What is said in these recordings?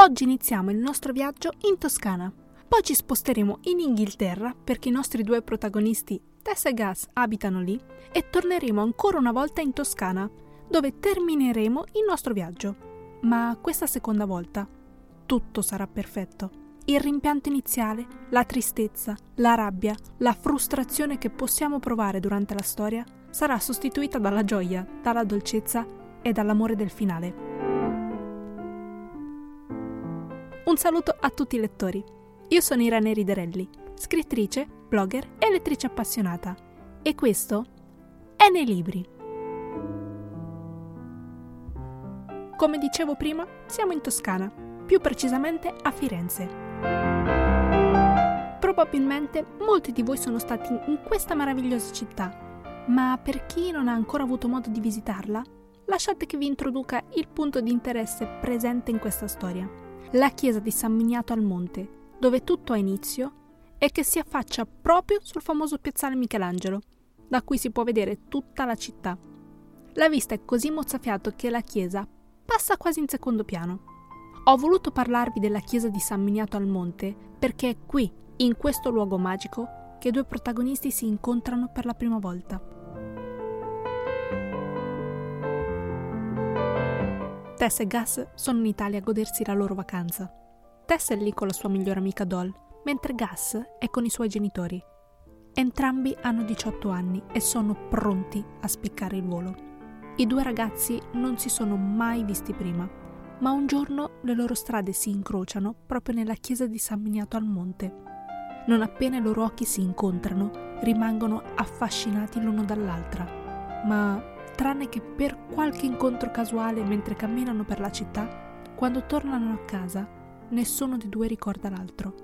Oggi iniziamo il nostro viaggio in Toscana. Poi ci sposteremo in Inghilterra perché i nostri due protagonisti, Tess e Gus, abitano lì e torneremo ancora una volta in Toscana, dove termineremo il nostro viaggio. Ma questa seconda volta tutto sarà perfetto. Il rimpianto iniziale, la tristezza, la rabbia, la frustrazione che possiamo provare durante la storia sarà sostituita dalla gioia, dalla dolcezza e dall'amore del finale. Un saluto a tutti i lettori. Io sono Irene Riderelli, scrittrice, blogger e lettrice appassionata. E questo è nei libri. Come dicevo prima, siamo in Toscana, più precisamente a Firenze. Probabilmente molti di voi sono stati in questa meravigliosa città, ma per chi non ha ancora avuto modo di visitarla, lasciate che vi introduca il punto di interesse presente in questa storia, la chiesa di San Miniato al Monte, dove tutto ha inizio e che si affaccia proprio sul famoso piazzale Michelangelo, da cui si può vedere tutta la città. La vista è così mozzafiato che la chiesa passa quasi in secondo piano. Ho voluto parlarvi della chiesa di San Miniato al Monte perché è qui, in questo luogo magico, che i due protagonisti si incontrano per la prima volta. Tess e Gus sono in Italia a godersi la loro vacanza. Tess è lì con la sua migliore amica Doll, mentre Gus è con i suoi genitori. Entrambi hanno 18 anni e sono pronti a spiccare il volo. I due ragazzi non si sono mai visti prima, ma un giorno le loro strade si incrociano proprio nella chiesa di San Miniato al Monte. Non appena i loro occhi si incontrano, rimangono affascinati l'uno dall'altra. Ma, tranne che per qualche incontro casuale mentre camminano per la città, quando tornano a casa, nessuno dei due ricorda l'altro.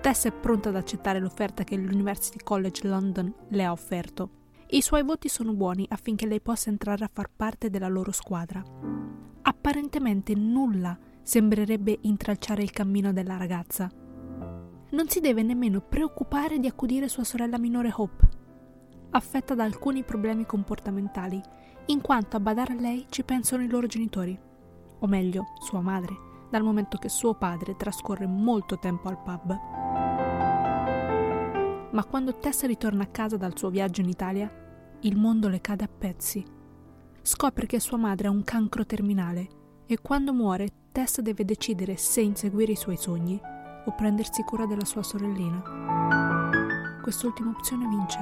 Tess è pronta ad accettare l'offerta che l'University College London le ha offerto. I suoi voti sono buoni affinché lei possa entrare a far parte della loro squadra. Apparentemente nulla sembrerebbe intralciare il cammino della ragazza. Non si deve nemmeno preoccupare di accudire sua sorella minore Hope, affetta da alcuni problemi comportamentali, in quanto a badare a lei ci pensano i loro genitori o meglio sua madre, dal momento che suo padre trascorre molto tempo al pub. Ma quando Tessa ritorna a casa dal suo viaggio in Italia, il mondo le cade a pezzi. Scopre che sua madre ha un cancro terminale e quando muore Tessa deve decidere se inseguire i suoi sogni o prendersi cura della sua sorellina. Quest'ultima opzione vince.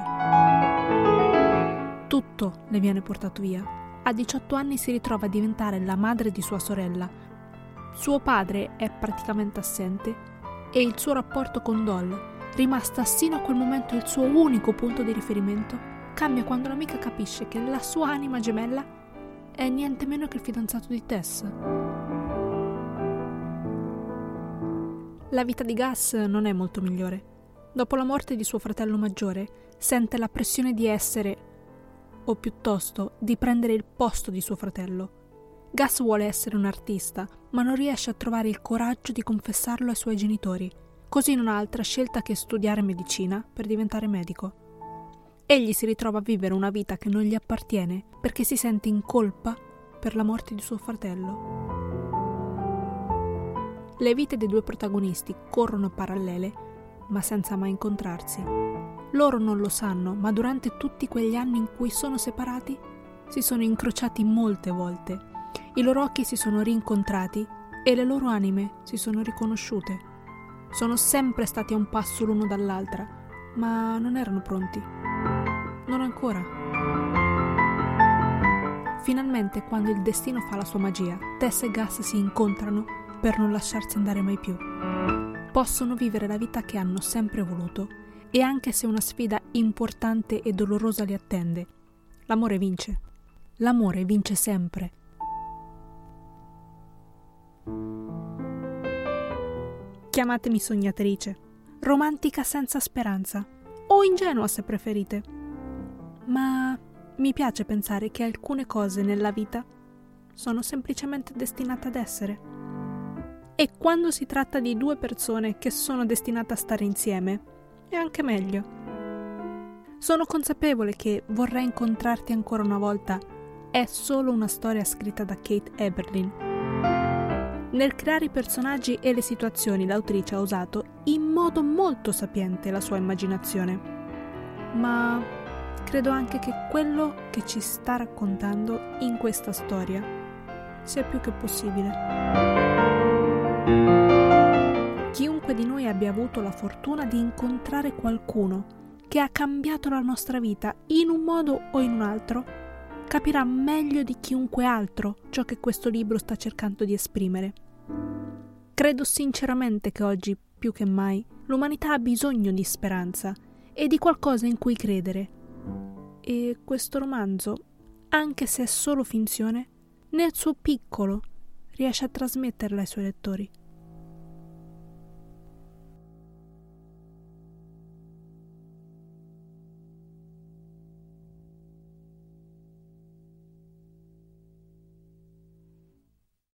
Tutto le viene portato via a 18 anni si ritrova a diventare la madre di sua sorella. Suo padre è praticamente assente e il suo rapporto con Doll, rimasta sino a quel momento il suo unico punto di riferimento, cambia quando l'amica capisce che la sua anima gemella è niente meno che il fidanzato di Tess. La vita di Gus non è molto migliore. Dopo la morte di suo fratello maggiore, sente la pressione di essere o piuttosto di prendere il posto di suo fratello. Gus vuole essere un artista, ma non riesce a trovare il coraggio di confessarlo ai suoi genitori, così non ha altra scelta che studiare medicina per diventare medico. Egli si ritrova a vivere una vita che non gli appartiene perché si sente in colpa per la morte di suo fratello. Le vite dei due protagonisti corrono parallele, ma senza mai incontrarsi. Loro non lo sanno, ma durante tutti quegli anni in cui sono separati si sono incrociati molte volte. I loro occhi si sono rincontrati e le loro anime si sono riconosciute. Sono sempre stati a un passo l'uno dall'altra, ma non erano pronti. Non ancora. Finalmente, quando il destino fa la sua magia, Tess e Gus si incontrano per non lasciarsi andare mai più. Possono vivere la vita che hanno sempre voluto e anche se una sfida importante e dolorosa li attende, l'amore vince. L'amore vince sempre. Chiamatemi sognatrice, romantica senza speranza, o ingenua se preferite. Ma mi piace pensare che alcune cose nella vita sono semplicemente destinate ad essere. E quando si tratta di due persone che sono destinate a stare insieme, e anche meglio. Sono consapevole che vorrei incontrarti ancora una volta è solo una storia scritta da Kate Eberlin. Nel creare i personaggi e le situazioni l'autrice ha usato in modo molto sapiente la sua immaginazione. Ma credo anche che quello che ci sta raccontando in questa storia sia più che possibile. Chiunque di noi abbia avuto la fortuna di incontrare qualcuno che ha cambiato la nostra vita in un modo o in un altro, capirà meglio di chiunque altro ciò che questo libro sta cercando di esprimere. Credo sinceramente che oggi, più che mai, l'umanità ha bisogno di speranza e di qualcosa in cui credere. E questo romanzo, anche se è solo finzione, nel suo piccolo riesce a trasmetterla ai suoi lettori.